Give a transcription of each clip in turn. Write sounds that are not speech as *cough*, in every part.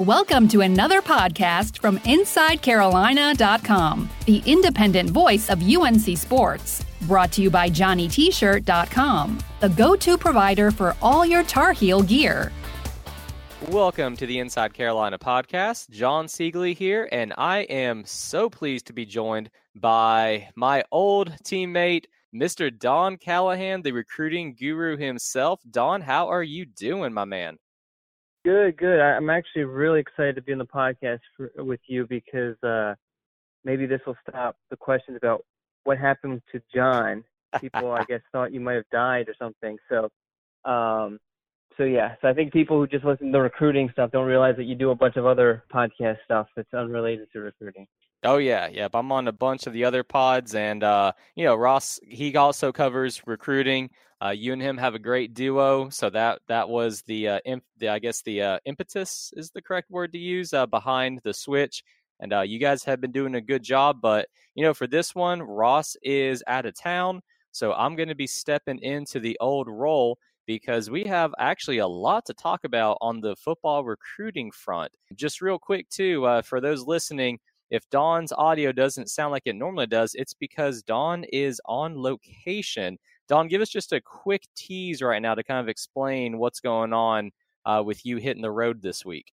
Welcome to another podcast from InsideCarolina.com, the independent voice of UNC Sports. Brought to you by JohnnyT-shirt.com, the go-to provider for all your Tar Heel gear. Welcome to the Inside Carolina podcast. Jon Seiglie here, and I am so pleased to be joined by my old teammate, Mr. Don Callahan, the recruiting guru himself. Don, how are you doing, my man? Good, good. I'm actually really excited to be on the podcast for, with you because uh, maybe this will stop the questions about what happened to John. People, I *laughs* guess, thought you might have died or something. So, um, so yeah. So I think people who just listen to the recruiting stuff don't realize that you do a bunch of other podcast stuff that's unrelated to recruiting. Oh yeah, yeah. I'm on a bunch of the other pods, and uh, you know, Ross he also covers recruiting. Uh, you and him have a great duo, so that that was the, uh, imp, the I guess the uh, impetus is the correct word to use uh, behind the switch. And uh, you guys have been doing a good job, but you know for this one, Ross is out of town, so I'm going to be stepping into the old role because we have actually a lot to talk about on the football recruiting front. Just real quick too, uh, for those listening. If Don's audio doesn't sound like it normally does, it's because Don is on location Don, give us just a quick tease right now to kind of explain what's going on uh, with you hitting the road this week.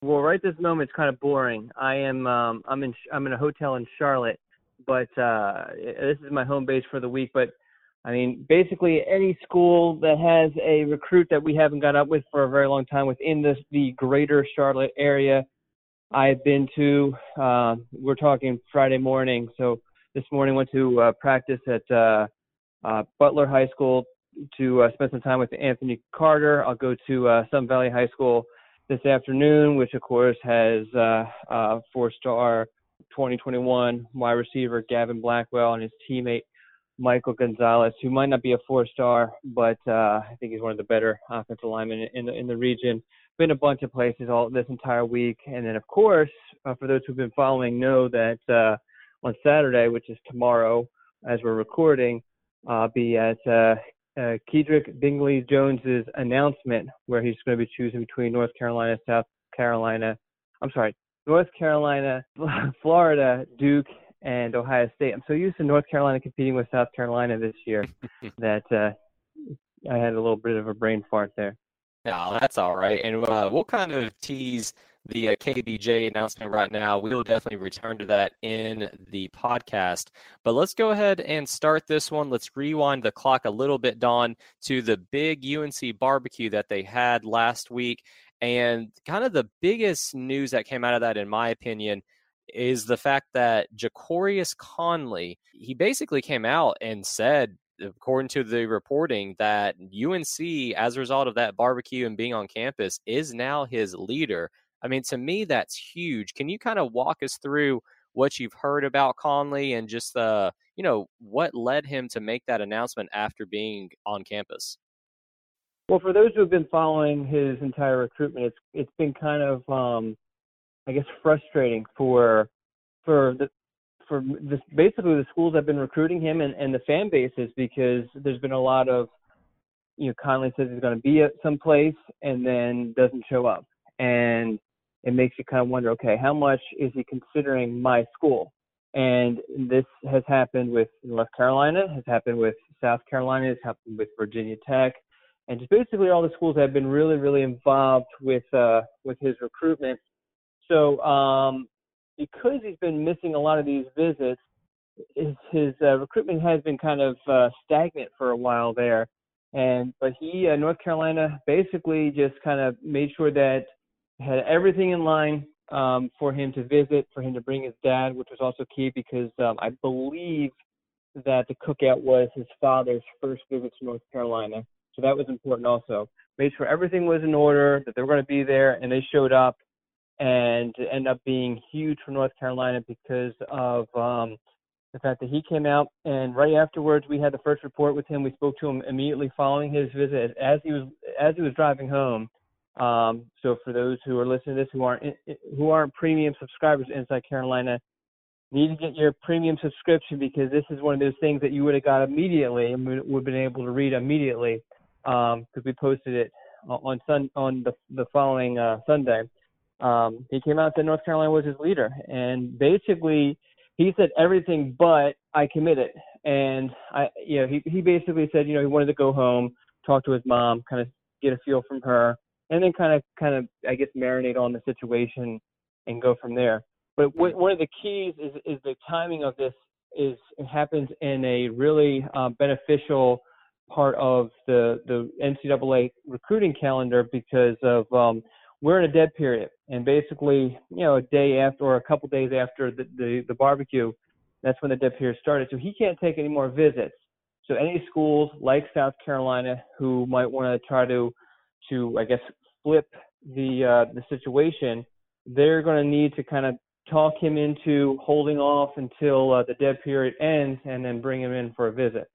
Well, right this moment it's kind of boring. I am um, I'm in I'm in a hotel in Charlotte, but uh, this is my home base for the week. But I mean, basically any school that has a recruit that we haven't got up with for a very long time within this the greater Charlotte area, I've been to. Uh, we're talking Friday morning, so this morning went to uh, practice at uh, uh, Butler High School to uh, spend some time with Anthony Carter. I'll go to uh, Sun Valley High School this afternoon, which of course has uh, uh, four-star 2021 wide receiver Gavin Blackwell and his teammate Michael Gonzalez, who might not be a four-star, but uh, I think he's one of the better offensive linemen in the in the region. Been a bunch of places all this entire week, and then of course, uh, for those who've been following, know that uh, on Saturday, which is tomorrow, as we're recording, uh, be at uh, uh, Kedrick Bingley Jones's announcement, where he's going to be choosing between North Carolina, South Carolina. I'm sorry, North Carolina, *laughs* Florida, Duke, and Ohio State. I'm so used to North Carolina competing with South Carolina this year *laughs* that uh, I had a little bit of a brain fart there. Yeah, that's all right. And uh, we'll kind of tease the uh, KBJ announcement right now. We will definitely return to that in the podcast. But let's go ahead and start this one. Let's rewind the clock a little bit, Don, to the big UNC barbecue that they had last week. And kind of the biggest news that came out of that, in my opinion, is the fact that Ja'Qurious Conley, he basically came out and said, according to the reporting, that UNC, as a result of that barbecue and being on campus, is now his leader. I mean, to me, that's huge. Can you kind of walk us through what you've heard about Conley and just the, you know, what led him to make that announcement after being on campus? Well, for those who have been following his entire recruitment, it's it's been kind of, um, I guess, frustrating for for the for this, basically the schools have been recruiting him and, and the fan bases because there's been a lot of, you know, Conley says he's going to be at some place and then doesn't show up, and it makes you kind of wonder, okay, how much is he considering my school? And this has happened with North Carolina, has happened with South Carolina, has happened with Virginia Tech, and just basically all the schools have been really, really involved with uh, with his recruitment. So um, because he's been missing a lot of these visits, his, his uh, recruitment has been kind of uh, stagnant for a while there. And but he, uh, North Carolina, basically just kind of made sure that had everything in line um, for him to visit, for him to bring his dad, which was also key because um, I believe that the cookout was his father's first visit to North Carolina. So that was important also. Made sure everything was in order, that they were going to be there, and they showed up, and end up being huge for North Carolina because of um, the fact that he came out, and right afterwards we had the first report with him. We spoke to him immediately following his visit as he was as he was driving home um, so for those who are listening to this who aren't who aren't premium subscribers Inside Carolina, need to get your premium subscription because this is one of those things that you would have got immediately and would have been able to read immediately because um, we posted it on sun on the the following uh, Sunday. Um, he came out that North Carolina was his leader, and basically he said everything but I committed. And I, you know, he he basically said, you know, he wanted to go home, talk to his mom, kind of get a feel from her, and then kind of kind of I guess marinate on the situation and go from there. But w- one of the keys is is the timing of this is it happens in a really uh, beneficial part of the the NCAA recruiting calendar because of um, we're in a dead period, and basically, you know, a day after or a couple days after the, the, the barbecue, that's when the dead period started. So he can't take any more visits. So any schools like South Carolina who might want to try to, to I guess, flip the uh, the situation, they're going to need to kind of talk him into holding off until uh, the dead period ends and then bring him in for a visit.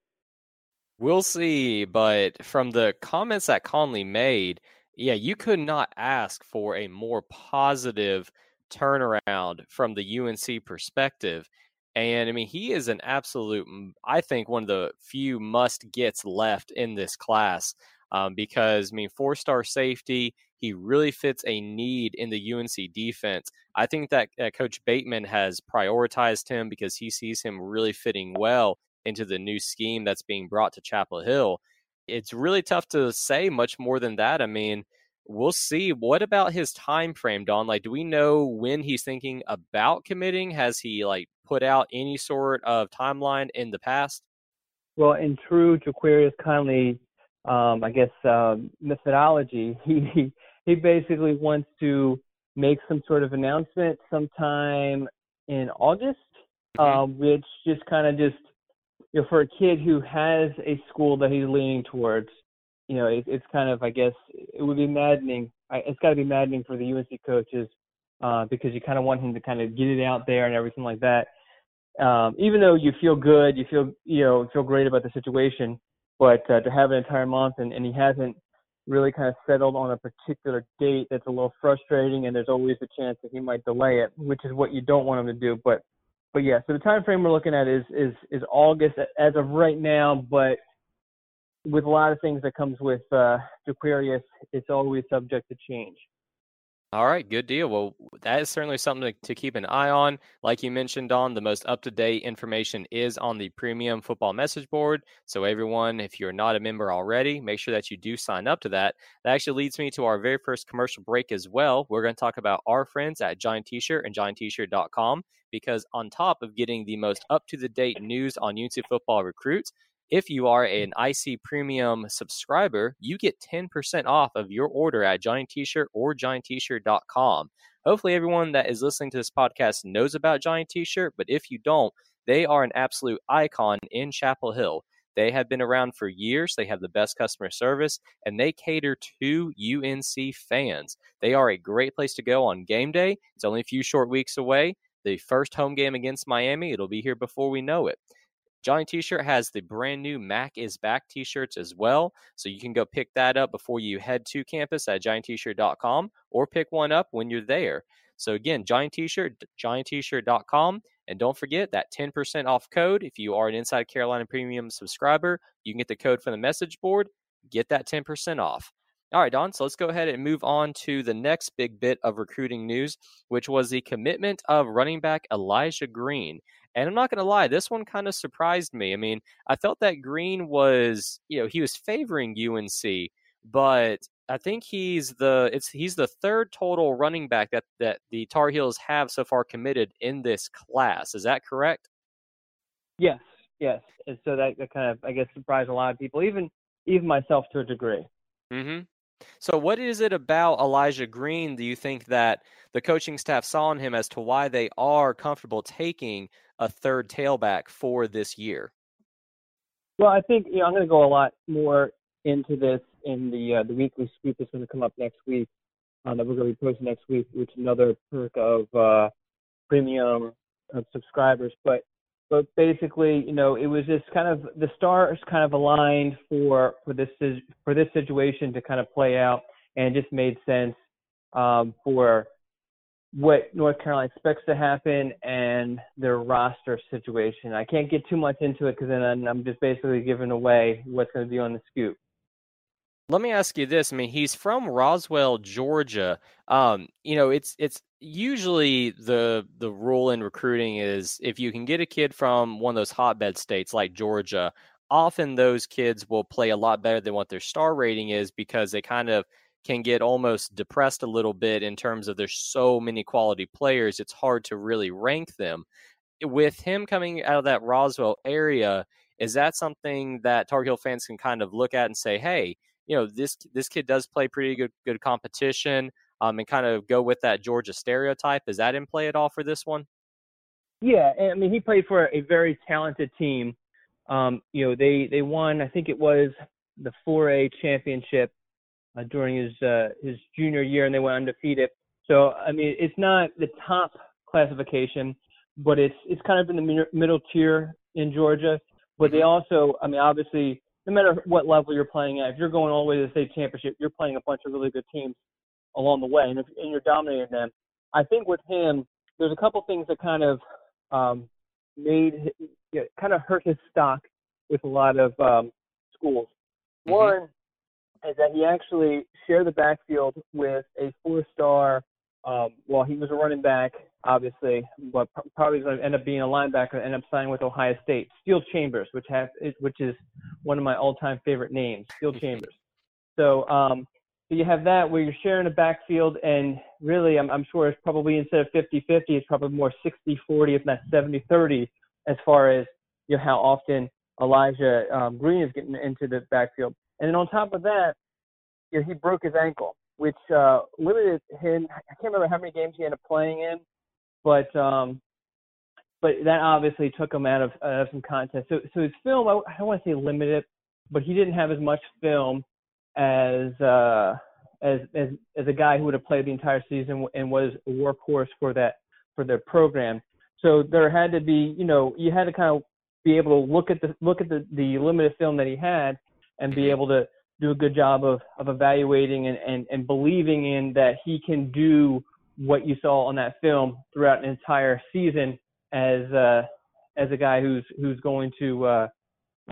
We'll see, but from the comments that Conley made, yeah, you could not ask for a more positive turnaround from the UNC perspective. And I mean, he is an absolute, I think, one of the few must gets left in this class um, because, I mean, four star safety, he really fits a need in the UNC defense. I think that uh, Coach Bateman has prioritized him because he sees him really fitting well into the new scheme that's being brought to Chapel Hill it's really tough to say much more than that. I mean, we'll see. What about his time frame, Don? Like, do we know when he's thinking about committing? Has he like put out any sort of timeline in the past? Well, in true Ja'Qurious Conley, um, I guess um, methodology, *laughs* he he basically wants to make some sort of announcement sometime in August, mm-hmm. um, which just kind of just you know, for a kid who has a school that he's leaning towards, you know, it, it's kind of, I guess, it would be maddening. I, it's got to be maddening for the UNC coaches uh, because you kind of want him to kind of get it out there and everything like that. Um, even though you feel good, you feel, you know, feel great about the situation, but uh, to have an entire month and, and he hasn't really kind of settled on a particular date, that's a little frustrating. And there's always a chance that he might delay it, which is what you don't want him to do. But but yeah, so the time frame we're looking at is is is August as of right now, but with a lot of things that comes with uh, Ja'Qurious, it's always subject to change. All right, good deal. Well, that is certainly something to, keep an eye on. Like you mentioned, Don, the most up to date information is on the premium football message board. So, everyone, if you're not a member already, make sure that you do sign up to that. That actually leads me to our very first commercial break as well. We're going to talk about our friends at Johnny T shirt and johnnytshirt.com because, on top of getting the most up to the date news on UNC football recruits, if you are hmm. an IC Premium subscriber, you get 10% off of your order at Johnny T-shirt or johnnyt-shirt.com. Hopefully, everyone that is listening to this podcast knows about Johnny T-shirt, but if you don't, they are an absolute icon in Chapel Hill. They have been around for years. They have the best customer service and they cater to UNC fans. They are a great place to go on game day. It's only a few short weeks away. The first home game against Miami, it'll be here before we know it. Johnny T-shirt has the brand new Mac is Back T-shirts as well, so you can go pick that up before you head to campus at johnnytshirt.com or pick one up when you're there. So again, Johnny T-shirt, johnnytshirt.com, and don't forget that 10% off code if you are an Inside Carolina Premium subscriber. You can get the code from the message board, get that 10% off. All right, Don. So let's go ahead and move on to the next big bit of recruiting news, which was the commitment of running back Elijah Green. And I'm not going to lie, this one kind of surprised me. I mean, I felt that Green was, you know, he was favoring UNC, but I think he's the it's he's the third total running back that that the Tar Heels have so far committed in this class. Is that correct? Yes, yes. And so that, that kind of I guess surprised a lot of people, even even myself to a degree. Mm-hmm. So, what is it about Elijah Green do you think that the coaching staff saw in him as to why they are comfortable taking a third tailback for this year? Well, I think you know I'm going to go a lot more into this in the uh, the weekly scoop that's going to come up next week. Uh, that we're going to be posting next week, which is another perk of uh, premium of subscribers. But but basically, you know, it was just kind of the stars kind of aligned for for this for this situation to kind of play out, and it just made sense um, for what North Carolina expects to happen and their roster situation. I can't get too much into it because then I'm just basically giving away what's going to be on the scoop. Let me ask you this. I mean, he's from Roswell, Georgia. Um, you know, it's it's usually the the rule in recruiting is if you can get a kid from one of those hotbed states like Georgia, often those kids will play a lot better than what their star rating is because they kind of can get almost depressed a little bit in terms of there's so many quality players. It's hard to really rank them. With him coming out of that Roswell area, is that something that Tar Heel fans can kind of look at and say, hey, you know, this this kid does play pretty good good competition, um, and kind of go with that Georgia stereotype. Is that in play at all for this one? Yeah, I mean, he played for a very talented team. Um, you know, they they won. I think it was the 4A championship uh, during his uh, his junior year, and they went undefeated. So I mean, it's not the top classification, but it's it's kind of in the middle tier in Georgia. But they mm-hmm. also, I mean, obviously, no matter what level you're playing at, if you're going all the way to the state championship, you're playing a bunch of really good teams along the way, and, if, and you're dominating them. I think with him, there's a couple things that kind of um, made you know, kind of hurt his stock with a lot of um, schools. Mm-hmm. One is that he actually shared the backfield with a four-star. Um, well, he was a running back, obviously, but probably going to end up being a linebacker. End up signing with Ohio State. Steele Chambers, which has which is one of my all-time favorite names, Steele Chambers. So, um, so you have that where you're sharing a backfield, and really, I'm, I'm sure it's probably instead of 50-50, it's probably more 60-40, if not 70-30, as far as you know how often Elijah um, Green is getting into the backfield. And then on top of that, you know, he broke his ankle, which uh, limited him. I can't remember how many games he ended up playing in, but um, but that obviously took him out of, uh, some contest. So so his film, I, I don't want to say limited, but he didn't have as much film as uh, as as as a guy who would have played the entire season and was a workhorse for that for their program. So there had to be, you know, you had to kind of be able to look at the look at the, the limited film that he had and be able to do a good job of, of evaluating and, and, and believing in that he can do what you saw on that film throughout an entire season as uh, as a guy who's who's going to uh,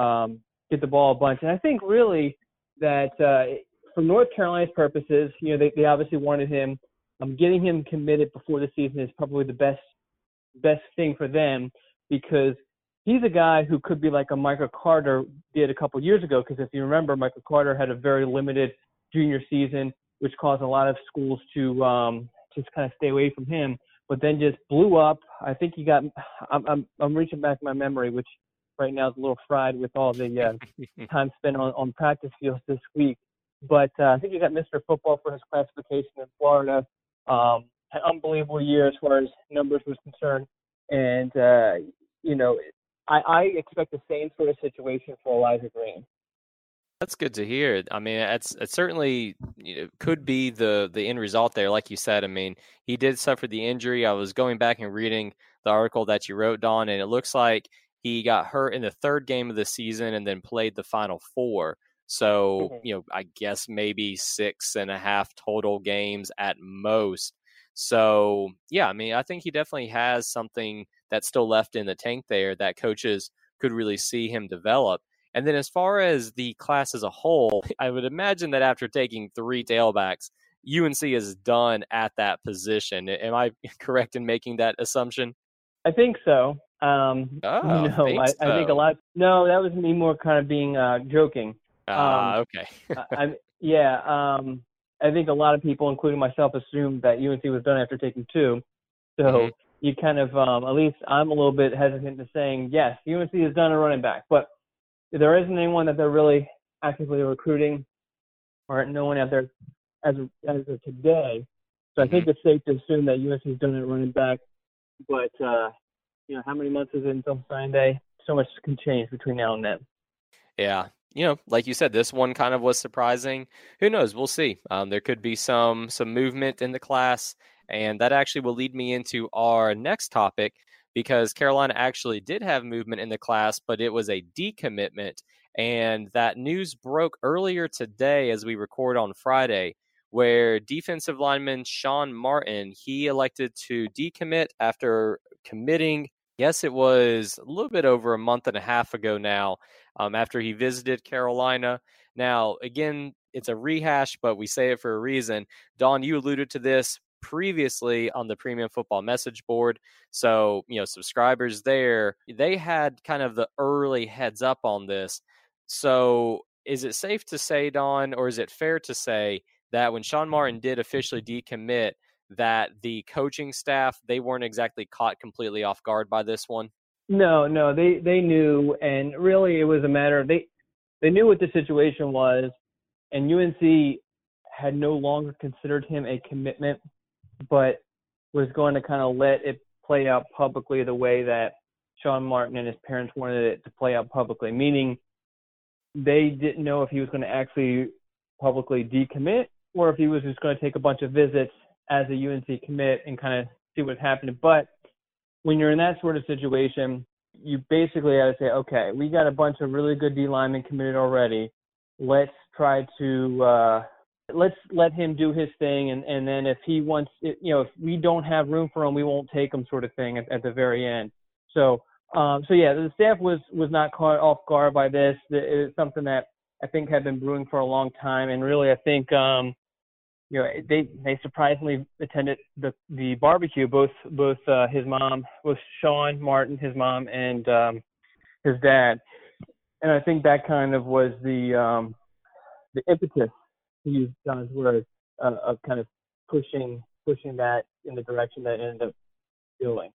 um, get the ball a bunch. And I think really that uh, for North Carolina's purposes, you know, they, they obviously wanted him. Um, getting him committed before the season is probably the best best thing for them because he's a guy who could be like a Michael Carter did a couple years ago. Because if you remember, Michael Carter had a very limited junior season, which caused a lot of schools to um, just kind of stay away from him. But then just blew up. I think he got. I'm I'm, I'm reaching back my memory, which right now is a little fried with all the uh, *laughs* time spent on on practice fields this week. But uh, I think he got Mr. Football for his classification in Florida. Um, an unbelievable year as far as numbers was concerned, and uh, you know I, I expect the same sort of situation for Elijah Green. That's good to hear. I mean, it's it certainly you know, could be the the end result there, like you said. I mean, he did suffer the injury. I was going back and reading the article that you wrote, Don, and it looks like he got hurt in the third game of the season and then played the final four. So, mm-hmm. you know, I guess maybe six and a half total games at most. So, yeah, I mean, I think he definitely has something that's still left in the tank there that coaches could really see him develop. And then as far as the class as a whole, *laughs* I would imagine that after taking three tailbacks, UNC is done at that position. Am I *laughs* correct in making that assumption? I think so. Um, oh, *laughs* no, I, so. I, think a lot. No, that was me more kind of being uh, joking. Ah, uh, okay. I, yeah, um, I think a lot of people, including myself, assumed that UNC was done after taking two. So mm-hmm. you kind of, um, at least I'm a little bit hesitant to saying yes, UNC is done a running back, but there isn't anyone that they're really actively recruiting, or no one out there as of, as of today. So I think mm-hmm. it's safe to assume that UNC has done a running back, but uh, you know how many months is it until sign day? So much can change between now and then. Yeah, you know, like you said, this one kind of was surprising. Who knows? We'll see. Um, there could be some some movement in the class, and that actually will lead me into our next topic because Carolina actually did have movement in the class, but it was a decommitment, and that news broke earlier today as we record on Friday. Where defensive lineman Sean Martin he elected to decommit after committing Yes, it was a little bit over a month and a half ago now um, after he visited Carolina. Now, again, it's a rehash, but we say it for a reason. Don, you alluded to this previously on the premium football message board. So, you know, subscribers there, they had kind of the early heads up on this. So, is it safe to say, Don, or is it fair to say that when Sean Martin did officially decommit, that the coaching staff they weren't exactly caught completely off guard by this one? No, no, they they knew, and really it was a matter of they they knew what the situation was, and UNC had no longer considered him a commitment, but was going to kind of let it play out publicly the way that Sean Martin and his parents wanted it to play out publicly, meaning they didn't know if he was going to actually publicly decommit or if he was just going to take a bunch of visits as a UNC commit and kind of see what's happening. But when you're in that sort of situation, you basically have to say, okay, we got a bunch of really good D linemen committed already. Let's try to uh, let's let him do his thing, and and then if he wants, you know, if we don't have room for him, we won't take him, sort of thing at, at the very end. So um, so yeah, the staff was was not caught off guard by this. It was something that I think had been brewing for a long time, and really I think um, you know they they surprisingly attended the the barbecue. Both both uh, his mom, both Sean Martin, his mom, and um, his dad, and I think that kind of was the um, the impetus to use John's word uh, of kind of pushing pushing that in the direction that ended up doing.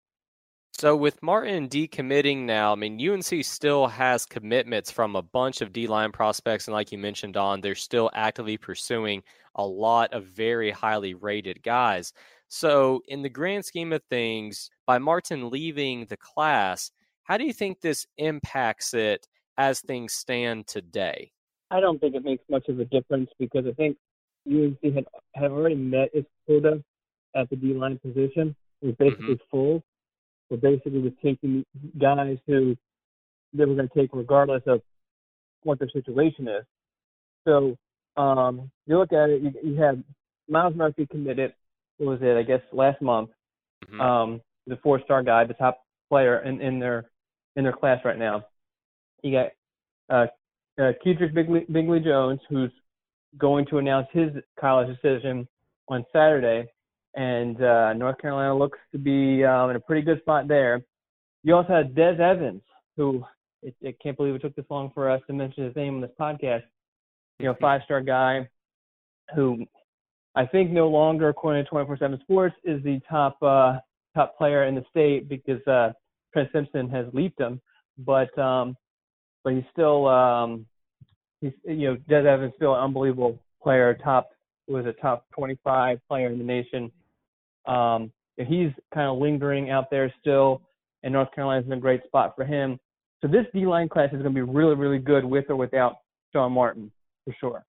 So with Martin decommitting now, I mean UNC still has commitments from a bunch of D line prospects, and like you mentioned, Don, they're still actively pursuing a lot of very highly rated guys. So in the grand scheme of things, by Martin leaving the class, how do you think this impacts it as things stand today? I don't think it makes much of a difference because I think UNC had had already met its quota at the D line position. It was basically mm-hmm. full were basically was taking guys who they were going to take regardless of what their situation is. So um, you look at it, you, you have Myles Murphy committed. What was it? I guess last month. Mm-hmm. Um, the four-star guy, the top player in, in their in their class right now. You got uh, uh, Kedrick Bingley Jones, who's going to announce his college decision on Saturday and uh, North Carolina looks to be um, in a pretty good spot there. You also had Des Evans, who it, I can't believe it took this long for us to mention his name on this podcast. You know, five-star guy who I think no longer, according to 24/7 Sports, is the top uh, top player in the state because uh, Trent Simpson has leaped him. But um, but he's still um, he's you know Des Evans still an unbelievable player, top was a top 25 player in the nation. Um, he's kind of lingering out there still, and North Carolina's in a great spot for him. So this D line class is going to be really, really good with or without Sean Martin for sure.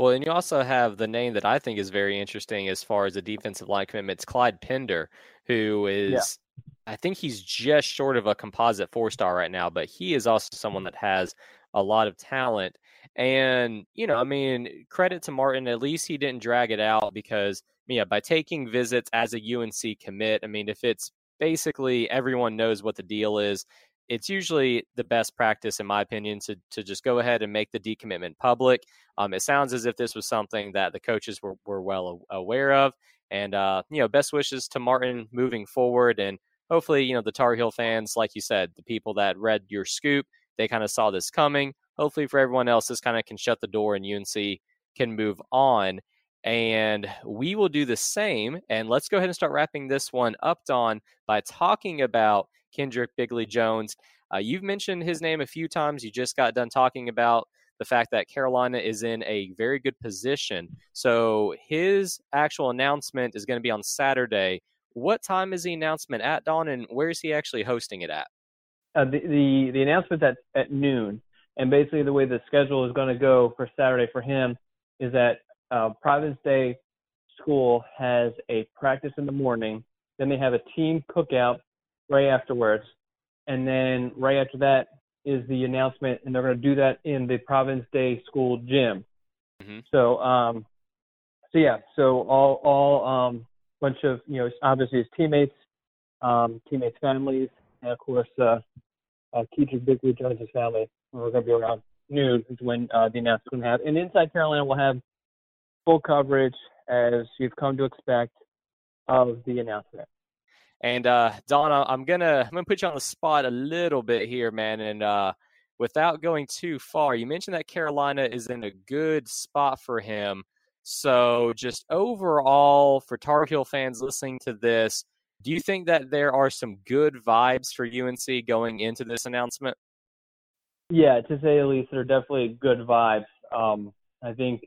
Well, and you also have the name that I think is very interesting as far as the defensive line commitment. It's Clyde Pender, who is. I think he's just short of a composite four star right now, but he is also someone that has a lot of talent. And, you know, I mean, credit to Martin. At least he didn't drag it out because, yeah, by taking visits as a UNC commit, I mean, if it's basically everyone knows what the deal is, it's usually the best practice, in my opinion, to, to just go ahead and make the decommitment public. Um, it sounds as if this was something that the coaches were, were well aware of. And, uh, you know, best wishes to Martin moving forward. And hopefully, you know, the Tar Heel fans, like you said, the people that read your scoop, they kind of saw this coming. Hopefully, for everyone else, this kind of can shut the door and UNC can move on. And we will do the same. And let's go ahead and start wrapping this one up, Don, by talking about Kendrick Bingley Jones. Uh, you've mentioned his name a few times. You just got done talking about the fact that Carolina is in a very good position. So his actual announcement is going to be on Saturday. What time is the announcement at, Don, and where is he actually hosting it at? uh, the, the the announcement's at at noon, and basically the way the schedule is going to go for Saturday for him is that uh, Providence Day School has a practice in the morning, then they have a team cookout right afterwards, and then right after that is the announcement, and they're going to do that in the Providence Day School gym. Mm-hmm. So um, so yeah, so all all um bunch of you know obviously his teammates, um, teammates' families, and of course uh, uh, Kedrick Bingley Jones' family. We're going to be around noon is when uh, the announcement will have. And Inside Carolina will have full coverage as you've come to expect of the announcement. And uh, Donna, I'm gonna I'm gonna put you on the spot a little bit here, man. And uh, without going too far, you mentioned that Carolina is in a good spot for him. So, just overall, for Tar Heel fans listening to this, do you think that there are some good vibes for UNC going into this announcement? Yeah, to say the least, there are definitely good vibes. Um, I think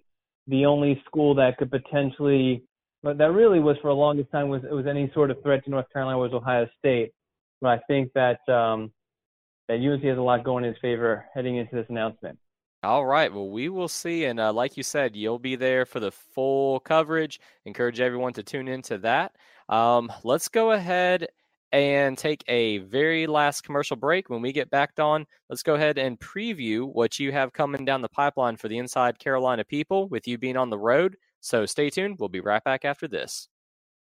the only school that could potentially, but that really was for the longest time was it was any sort of threat to North Carolina was Ohio State. But I think that um, that UNC has a lot going in its favor heading into this announcement. All right. Well, we will see. And uh, like you said, you'll be there for the full coverage. Encourage everyone to tune into that. Um, let's go ahead and take a very last commercial break. When we get back on, let's go ahead and preview what you have coming down the pipeline for the Inside Carolina people with you being on the road. So stay tuned. We'll be right back after this.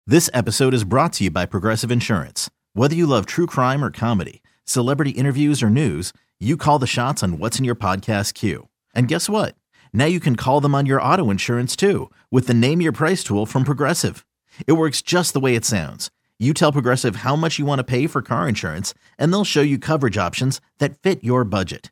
This episode is brought to you by Progressive Insurance. Whether you love true crime or comedy, celebrity interviews or news, you call the shots on what's in your podcast queue. And guess what? Now you can call them on your auto insurance too with the Name Your Price tool from Progressive. It works just the way it sounds. You tell Progressive how much you want to pay for car insurance, and they'll show you coverage options that fit your budget.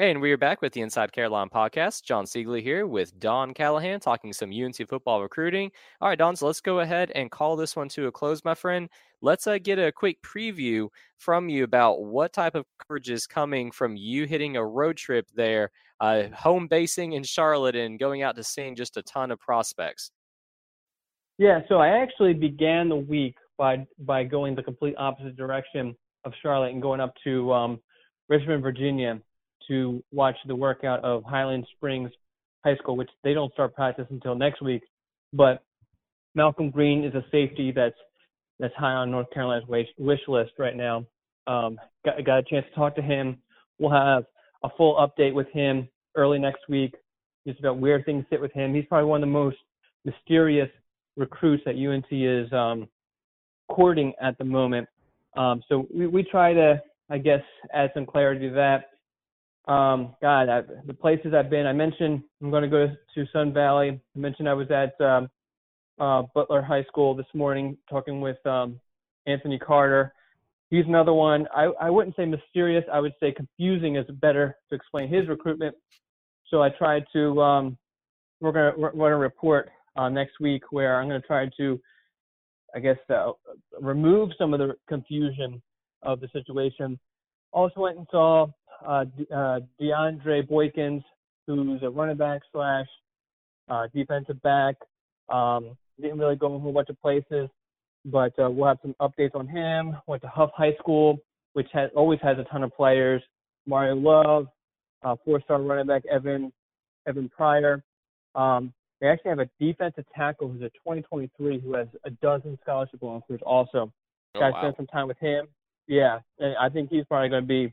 Hey, and we are back with the Inside Carolina podcast. Jon Seiglie here with Don Callahan talking some UNC football recruiting. All right, Don, so let's go ahead and call this one to a close, my friend. Let's uh, get a quick preview from you about what type of coverage is coming from you hitting a road trip there, uh, home basing in Charlotte, and going out to seeing just a ton of prospects. Yeah, so I actually began the week by by going the complete opposite direction of Charlotte and going up to um, Richmond, Virginia to watch the workout of Highland Springs High School, which they don't start practice until next week. But Malcolm Green is a safety that's that's high on North Carolina's wish, wish list right now. Um, got, got a chance to talk to him. We'll have a full update with him early next week, just about where things sit with him. He's probably one of the most mysterious recruits that UNC is um, courting at the moment. Um, so we, we try to, I guess, add some clarity to that. Um, God, I, the places I've been. I mentioned I'm going to go to Sun Valley. I mentioned I was at um, uh, Butler High School this morning talking with um, Anthony Carter. He's another one. I, I wouldn't say mysterious. I would say confusing is better to explain his recruitment. So I tried to. Um, we're gonna we're report uh, next week where I'm gonna try to, I guess, uh, remove some of the confusion of the situation. Also went and saw uh, uh, DeAndre Boykins, who's a running back slash uh, defensive back. Um, didn't really go a whole bunch of places, but uh, we'll have some updates on him. Went to Hough High School, which has always has a ton of players. Mario Love, uh, four-star running back Evan Evan Pryor. Um, they actually have a defensive tackle who's a 2023 who has a dozen scholarship offers. Also, Oh, got to wow. spend some time with him. Yeah, and I think he's probably going to be,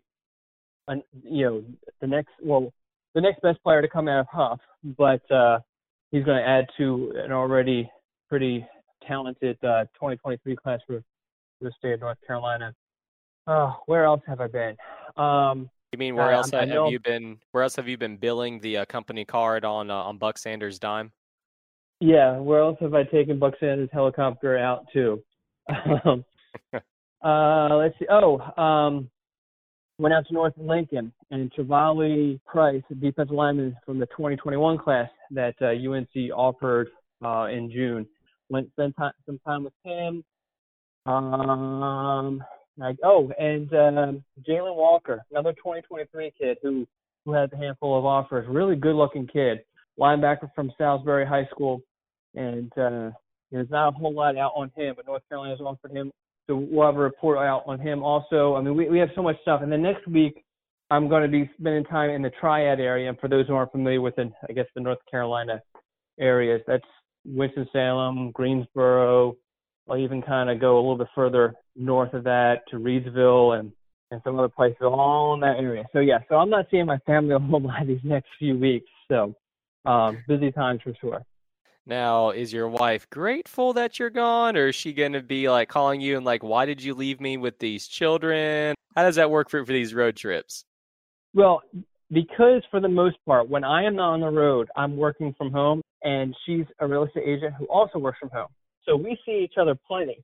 an, you know, the next well, the next best player to come out of Hough. But uh, he's going to add to an already pretty talented uh, 2023 class for the state of North Carolina. Uh, where else have I been? Um, You mean where else I- I have know- you been? Where else have you been billing the uh, company card on uh, on Buck Sanders' dime? Yeah, where else have I taken Buck Sanders' helicopter out to? *laughs* um, *laughs* uh, let's see. Oh, um, went out to North Lincoln and Travali Price, a defensive lineman from the 2021 class that uh, UNC offered uh, in June. Went spent time, some time with him. Um, like, oh, and um, Jalen Walker, another 2023 kid who who has a handful of offers. Really good looking kid. linebacker from Salisbury High School, and uh, there's not a whole lot out on him, but North Carolina's offered him, so we'll have a report out on him also. I mean, we we have so much stuff, and then next week I'm going to be spending time in the Triad area. And for those who aren't familiar with it, I guess the North Carolina areas, that's Winston Salem, Greensboro. I'll even kind of go a little bit further north of that to Reidsville and and some other places all in that area. So yeah, so I'm not seeing my family a whole lot these next few weeks. So um, busy times for sure. Now, is your wife grateful that you're gone, or is she going to be like calling you and like, why did you leave me with these children? How does that work for for these road trips? Well, because for the most part, when I am not on the road, I'm working from home, and she's a real estate agent who also works from home. So we see each other plenty.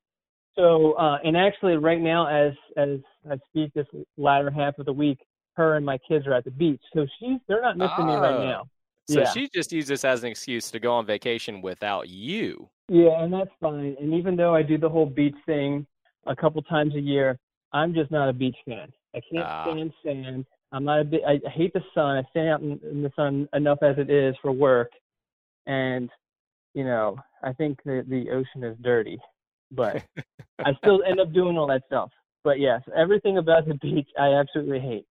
So, uh, and actually, right now, as as I speak, this latter half of the week, her and my kids are at the beach. So she's they're not missing me right Oh. now. So yeah. she just used this as an excuse to go on vacation without you. Yeah, and that's fine. And even though I do the whole beach thing a couple times a year, I'm just not a beach fan. I can't Ah. stand sand. I'm not a bit. I hate the sun. I stand out in, in the sun enough as it is for work, and you know, I think the the ocean is dirty, but *laughs* I still end up doing all that stuff. But yes, everything about the *laughs* beach I absolutely hate.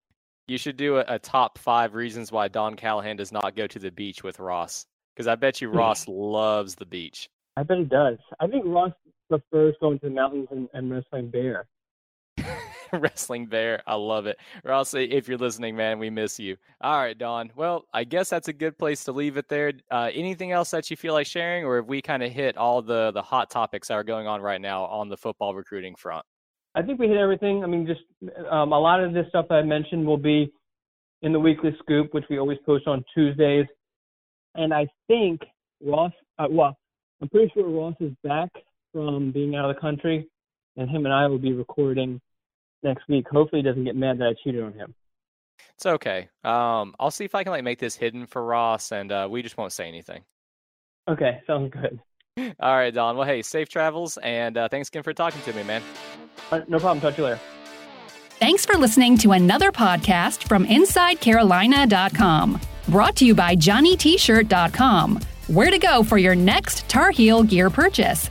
You should do a, a top five reasons why Don Callahan does not go to the beach with Ross. Because I bet you Ross loves the beach. I bet he does. I think Ross prefers going to the mountains and, and wrestling bear. *laughs* Wrestling Bear. I love it. Ross, if you're listening, man, we miss you. All right, Don. Well, I guess that's a good place to leave it there. Uh, anything else that you feel like sharing, or have we kind of hit all the, the hot topics that are going on right now on the football recruiting front? I think we hit everything. I mean, just um, a lot of this stuff I mentioned will be in the weekly scoop, which we always post on Tuesdays. And I think Ross, uh, well, I'm pretty sure Ross is back from being out of the country, and him and I will be recording next week. Hopefully, he doesn't get mad that I cheated on him. It's okay. Um, I'll see if I can like make this hidden for Ross, and uh, we just won't say anything. Okay, sounds good. All right, Don. Well, hey, safe travels, and uh, thanks again for talking to me, man. Uh, no problem. Talk to you later. Thanks for listening to another podcast from InsideCarolina.com. Brought to you by JohnnyT-shirt.com. Where to go for your next Tar Heel gear purchase.